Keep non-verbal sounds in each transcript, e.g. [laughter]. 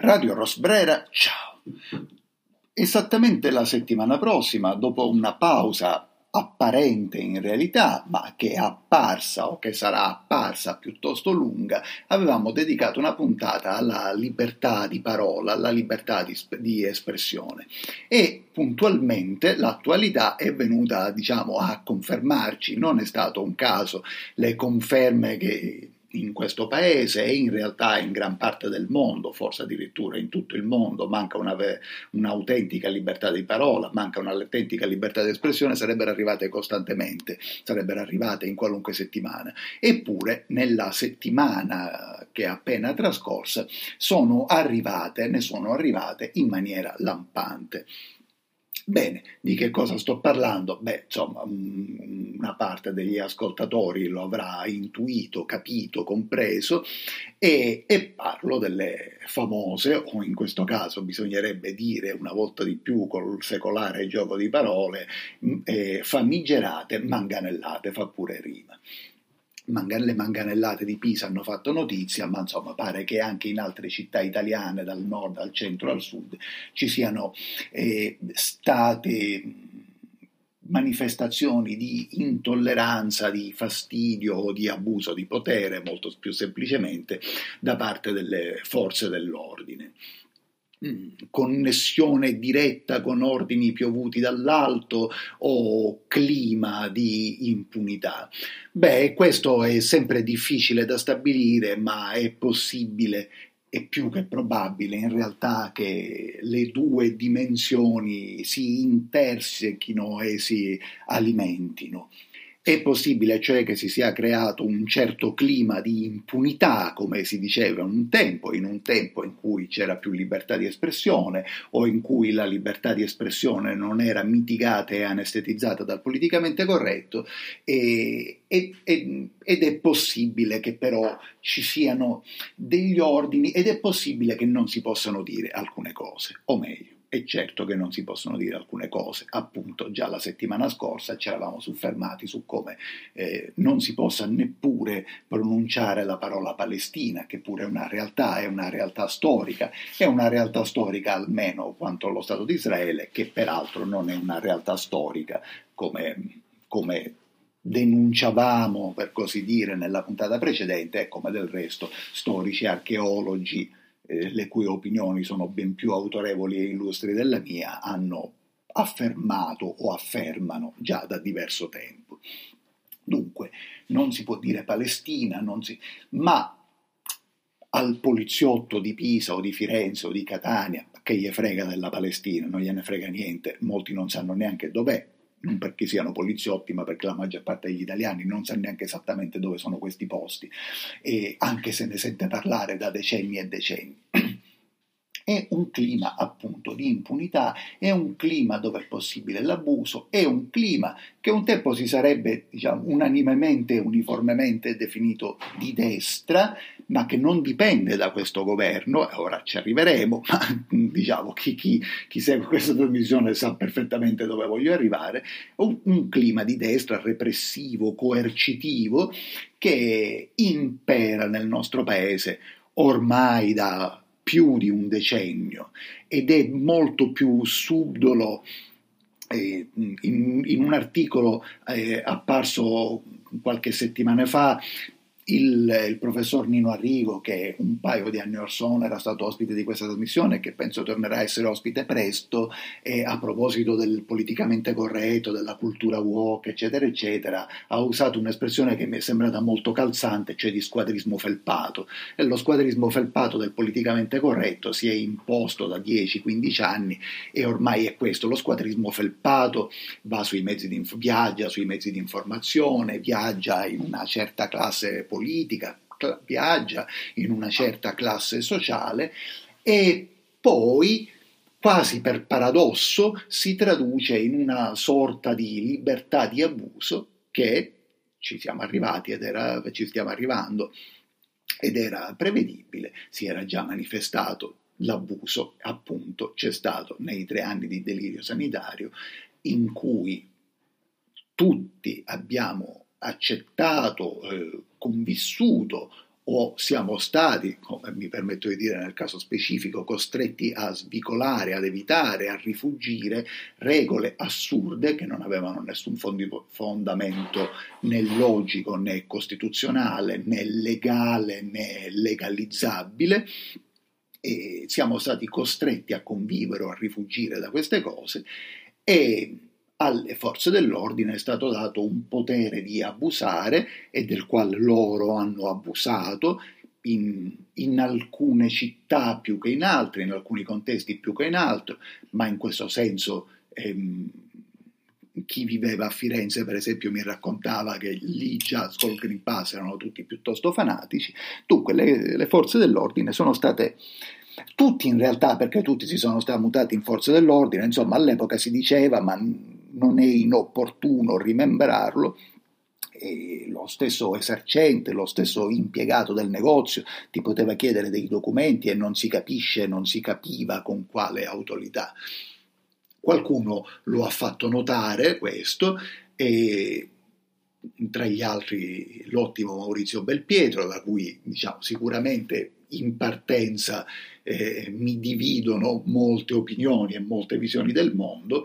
Radio Rosbrera, ciao. Esattamente la settimana prossima, dopo una pausa apparente in realtà, ma che è apparsa o che sarà apparsa piuttosto lunga, avevamo dedicato una puntata alla libertà di parola, alla libertà di, di espressione e puntualmente l'attualità è venuta, diciamo, a confermarci, non è stato un caso le conferme che in questo paese e in realtà in gran parte del mondo, forse addirittura in tutto il mondo, manca una, un'autentica libertà di parola, manca un'autentica libertà di espressione, sarebbero arrivate costantemente, sarebbero arrivate in qualunque settimana. Eppure nella settimana che è appena trascorsa sono arrivate, ne sono arrivate in maniera lampante. Bene, di che cosa sto parlando? Beh, insomma, una parte degli ascoltatori lo avrà intuito, capito, compreso e, e, parlo delle famose, o in questo caso bisognerebbe dire una volta di più col secolare gioco di parole, eh, famigerate manganellate, fa pure rima le manganellate di Pisa hanno fatto notizia, ma insomma pare che anche in altre città italiane, dal nord al centro al sud, ci siano eh, state manifestazioni di intolleranza, di fastidio o di abuso di potere, molto più semplicemente, da parte delle forze dell'ordine. Connessione diretta con ordini piovuti dall'alto o clima di impunità. Beh, questo è sempre difficile da stabilire, ma è possibile è più che probabile in realtà che le due dimensioni si intersechino e si alimentino. È possibile cioè che si sia creato un certo clima di impunità, come si diceva un tempo, in un tempo in cui c'era più libertà di espressione o in cui la libertà di espressione non era mitigata e anestetizzata dal politicamente corretto e, e, ed è possibile che però ci siano degli ordini ed è possibile che non si possano dire alcune cose, o meglio è certo che non si possono dire alcune cose, appunto già la settimana scorsa ci eravamo soffermati su come eh, non si possa neppure pronunciare la parola Palestina, che pure è una realtà, è una realtà storica, è una realtà storica almeno quanto lo Stato di Israele, che peraltro non è una realtà storica come, come denunciavamo, per così dire, nella puntata precedente, e come del resto storici, archeologi, eh, le cui opinioni sono ben più autorevoli e illustri della mia, hanno affermato o affermano già da diverso tempo. Dunque, non si può dire Palestina, si... ma al poliziotto di Pisa o di Firenze o di Catania, che gli frega della Palestina, non gliene frega niente, molti non sanno neanche dov'è, non perché siano poliziotti, ma perché la maggior parte degli italiani non sa neanche esattamente dove sono questi posti, e anche se ne sente parlare da decenni e decenni. È un clima appunto di impunità, è un clima dove è possibile l'abuso, è un clima che un tempo si sarebbe diciamo, unanimemente e uniformemente definito di destra, ma che non dipende da questo governo, ora ci arriveremo, [laughs] ma diciamo chi, chi, chi segue questa trasmissione sa perfettamente dove voglio arrivare, un, un clima di destra repressivo, coercitivo, che impera nel nostro paese ormai da più di un decennio ed è molto più subdolo. Eh, in, in, un articolo eh, apparso qualche settimana fa il, il, professor Nino Arrigo, che un paio di anni or sono era stato ospite di questa trasmissione che penso tornerà a essere ospite presto, e a proposito del politicamente corretto, della cultura woke, eccetera, eccetera, ha usato un'espressione che mi è sembrata molto calzante, cioè di squadrismo felpato. E lo squadrismo felpato del politicamente corretto si è imposto da 10-15 anni e ormai è questo, lo squadrismo felpato va sui mezzi di, viaggia sui mezzi di informazione, viaggia in una certa classe politica, politica, viaggia in una certa classe sociale e poi quasi per paradosso si traduce in una sorta di libertà di abuso che ci siamo arrivati ed era, ci stiamo arrivando ed era prevedibile, si era già manifestato l'abuso, appunto c'è stato nei tre anni di delirio sanitario in cui tutti abbiamo accettato, eh, convissuto o siamo stati, come mi permetto di dire nel caso specifico, costretti a svicolare, ad evitare, a rifugire regole assurde che non avevano nessun fondamento né logico né costituzionale né legale né legalizzabile. E siamo stati costretti a convivere o a rifugire da queste cose e alle forze dell'ordine è stato dato un potere di abusare e del quale loro hanno abusato in, in, alcune città più che in altre, in alcuni contesti più che in altri, ma in questo senso ehm, chi viveva a Firenze, per esempio, mi raccontava che lì già col Green Pass erano tutti piuttosto fanatici. Dunque, le, le forze dell'ordine sono state tutti in realtà, perché tutti si sono stati mutati in forze dell'ordine, insomma all'epoca si diceva, ma non è inopportuno rimembrarlo, e lo stesso esercente, lo stesso impiegato del negozio ti poteva chiedere dei documenti e non si capisce, non si capiva con quale autorità. Qualcuno lo ha fatto notare questo e tra gli altri l'ottimo Maurizio Belpietro, da cui diciamo, sicuramente in partenza eh, mi dividono molte opinioni e molte visioni del mondo,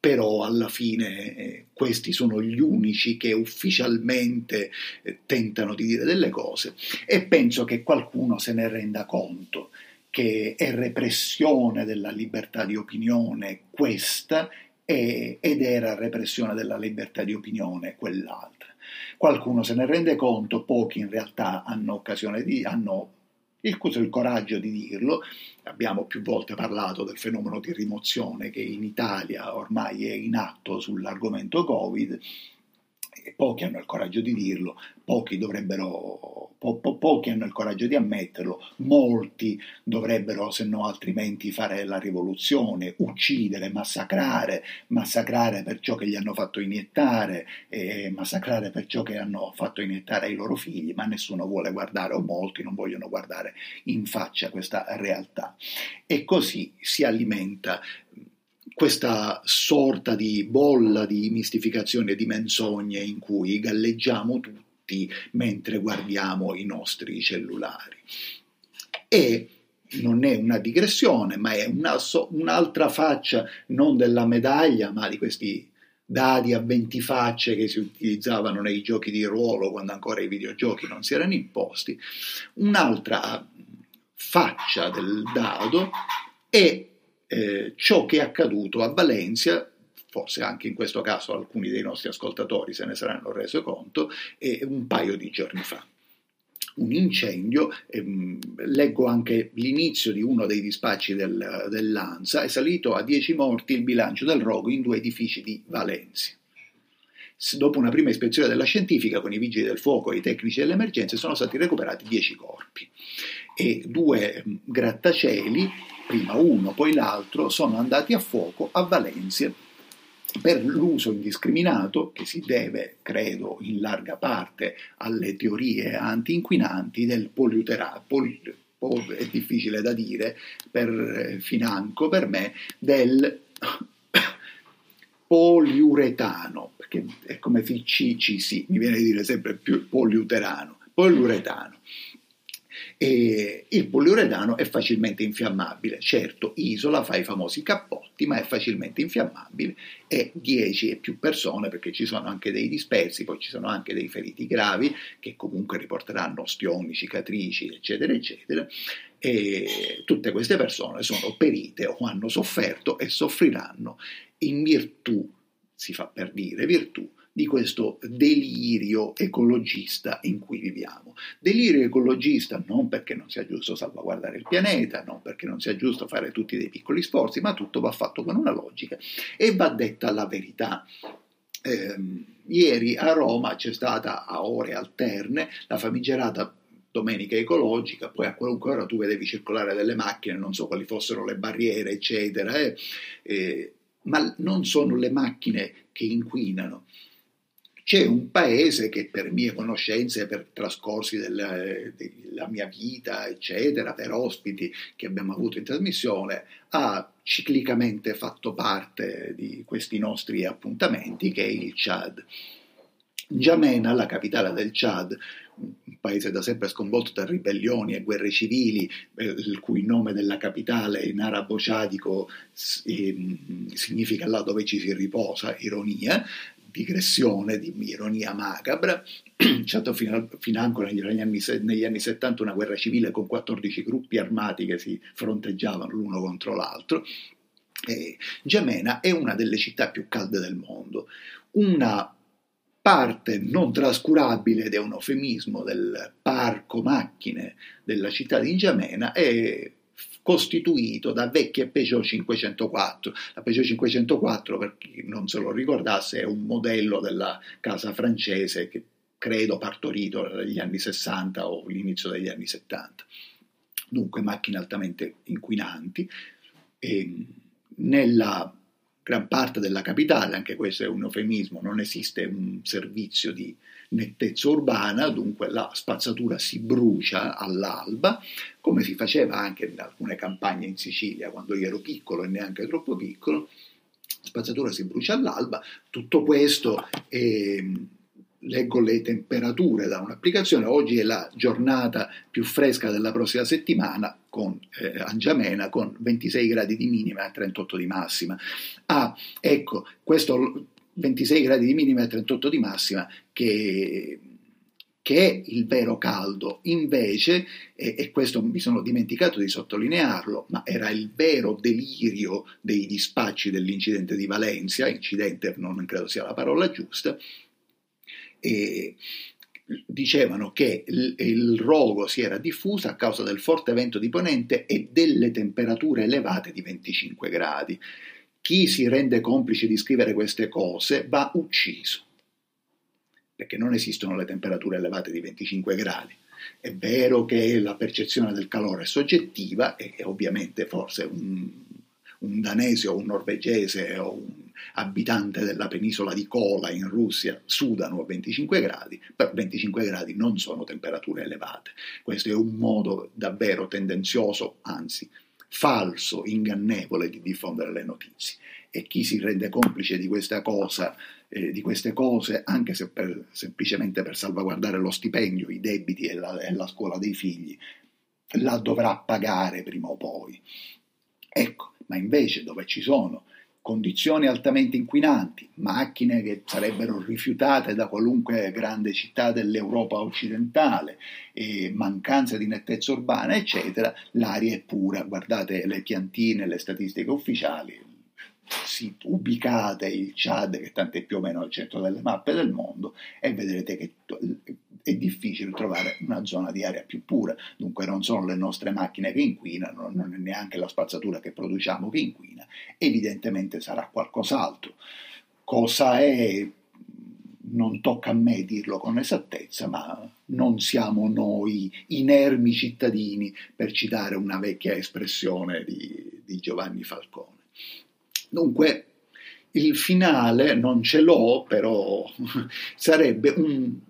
però alla fine eh, questi sono gli unici che ufficialmente eh, tentano di dire delle cose e penso che qualcuno se ne renda conto che è repressione della libertà di opinione questa ed era repressione della libertà di opinione quell'altra. Qualcuno se ne rende conto, pochi in realtà hanno occasione di hanno il, il coraggio di dirlo. Abbiamo più volte parlato del fenomeno di rimozione che in Italia ormai è in atto sull'argomento Covid pochi hanno il coraggio di dirlo, pochi, dovrebbero, po, po, pochi hanno il coraggio di ammetterlo, molti dovrebbero, se no altrimenti, fare la rivoluzione, uccidere, massacrare, massacrare per ciò che gli hanno fatto iniettare, e massacrare per ciò che hanno fatto iniettare ai loro figli, ma nessuno vuole guardare, o molti non vogliono guardare in faccia questa realtà. E così si alimenta questa sorta di bolla di mistificazione e di menzogne in cui galleggiamo tutti mentre guardiamo i nostri cellulari. E non è una digressione, ma è una, un'altra faccia non della medaglia, ma di questi dadi a 20 facce che si utilizzavano nei giochi di ruolo quando ancora i videogiochi non si erano imposti. Un'altra faccia del dado è eh, ciò che è accaduto a Valencia, forse anche in questo caso alcuni dei nostri ascoltatori se ne saranno resi conto, è un paio di giorni fa. Un incendio, ehm, leggo anche l'inizio di uno dei dispacci del, dell'ANSA, è salito a 10 morti il bilancio del rogo in due edifici di Valencia. Dopo una prima ispezione della scientifica con i vigili del fuoco e i tecnici delle emergenze sono stati recuperati 10 corpi e due grattacieli prima uno, poi l'altro, sono andati a fuoco a Valencia per l'uso indiscriminato, che si deve, credo, in larga parte alle teorie anti-inquinanti del poliuterato, poli, è difficile da dire, per eh, financo per me, del [coughs] poliuretano, perché è come FCCC, mi viene a dire sempre più poliuterano, poliuretano e il poliuretano è facilmente infiammabile, certo isola, fa i famosi cappotti, ma è facilmente infiammabile. E 10 e più persone, perché ci sono anche dei dispersi, poi ci sono anche dei feriti gravi che comunque riporteranno ostioni, cicatrici, eccetera, eccetera, e tutte queste persone sono perite o hanno sofferto e soffriranno. In virtù, si fa per dire, virtù di questo delirio ecologista in cui viviamo. Delirio ecologista non perché non sia giusto salvaguardare il pianeta, non perché non sia giusto fare tutti dei piccoli sforzi, ma tutto va fatto con una logica e va detta la verità. Eh, ieri a Roma c'è stata a ore alterne la famigerata domenica ecologica, poi a qualunque ora tu vedevi circolare delle macchine, non so quali fossero le barriere, eccetera, eh, eh, ma non sono le macchine che inquinano, c'è un paese che per mie conoscenze, per trascorsi della, della, mia vita, eccetera, per ospiti che abbiamo avuto in trasmissione, ha ciclicamente fatto parte di questi nostri appuntamenti, che è il Chad. N'Djamena, la capitale del Chad, un paese da sempre sconvolto da ribellioni e guerre civili, il cui nome della capitale in arabo ciadico eh, significa là dove ci si riposa, ironia, digressione, di ironia macabra. [clears throat] C'è stato fino, fino ancora negli anni, negli anni 70 una guerra civile con 14 gruppi armati che si fronteggiavano l'uno contro l'altro. E Gemena è una delle città più calde del mondo, una parte non trascurabile ed è un eufemismo del parco macchine della città di N'Djamena è costituito da vecchie Peugeot 504. La Peugeot 504, per chi non se lo ricordasse, è un modello della casa francese che credo partorito negli anni 60 o l'inizio degli anni 70. Dunque macchine altamente inquinanti. E nella gran parte della capitale, anche questo è un eufemismo, non esiste un servizio di nettezza urbana, dunque la spazzatura si brucia all'alba, come si faceva anche in alcune campagne in Sicilia quando io ero piccolo e neanche troppo piccolo, la spazzatura si brucia all'alba, tutto questo è leggo le temperature da un'applicazione, oggi è la giornata più fresca della prossima settimana con eh, Angiamena con 26 gradi di minima e 38 di massima. Ah, ecco, questo 26 gradi di minima e 38 di massima che che è il vero caldo. Invece, e, e, questo mi sono dimenticato di sottolinearlo, ma era il vero delirio dei dispacci dell'incidente di Valencia, incidente non credo sia la parola giusta, e dicevano che il, il, rogo si era diffuso a causa del forte vento di ponente e delle temperature elevate di 25 gradi. Chi si rende complice di scrivere queste cose va ucciso, perché non esistono le temperature elevate di 25 gradi. È vero che la percezione del calore è soggettiva e ovviamente forse un, un danese o un norvegese o un abitante della penisola di Kola in Russia sudano a 25 gradi, però 25 gradi non sono temperature elevate. Questo è un modo davvero tendenzioso, anzi falso, ingannevole di diffondere le notizie. E chi si rende complice di questa cosa, eh, di queste cose, anche se per, semplicemente per salvaguardare lo stipendio, i debiti e la, e la scuola dei figli, la dovrà pagare prima o poi. Ecco, ma invece dove ci sono condizioni altamente inquinanti, macchine che sarebbero rifiutate da qualunque grande città dell'Europa occidentale, mancanza di nettezza urbana, eccetera, l'aria è pura. Guardate le piantine, le statistiche ufficiali, ubicate il Chad, che è più o meno al centro delle mappe del mondo, e vedrete che è difficile trovare una zona di aria più pura. Dunque non sono le nostre macchine che inquinano, non è neanche la spazzatura che produciamo che inquina, evidentemente sarà qualcos'altro. Cosa è? Non tocca a me dirlo con esattezza, ma non siamo noi inermi cittadini, per citare una vecchia espressione di, di Giovanni Falcone. Dunque, il finale non ce l'ho, però [laughs] sarebbe un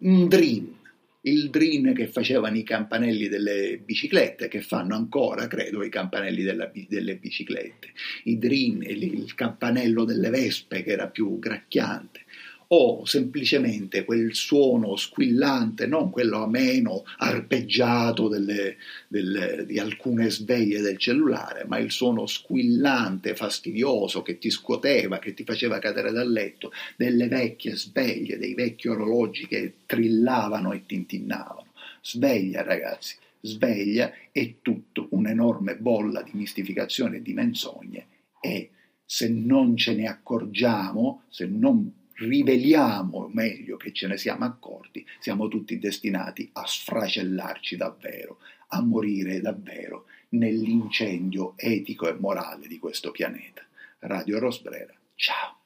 un dream, il dream che facevano i campanelli delle biciclette, che fanno ancora, credo, i campanelli della, delle biciclette, i dream, il, il campanello delle vespe che era più gracchiante, o semplicemente quel suono squillante, non quello ameno, arpeggiato delle, delle, di alcune sveglie del cellulare, ma il suono squillante, fastidioso, che ti scuoteva, che ti faceva cadere dal letto, delle vecchie sveglie, dei vecchi orologi che trillavano e tintinnavano. Sveglia ragazzi, sveglia è tutto un'enorme bolla di mistificazione e di menzogne e se non ce ne accorgiamo, se non riveliamo meglio che ce ne siamo accorti, siamo tutti destinati a sfracellarci davvero, a morire davvero nell'incendio etico e morale di questo pianeta. Radio Rosbrera, ciao!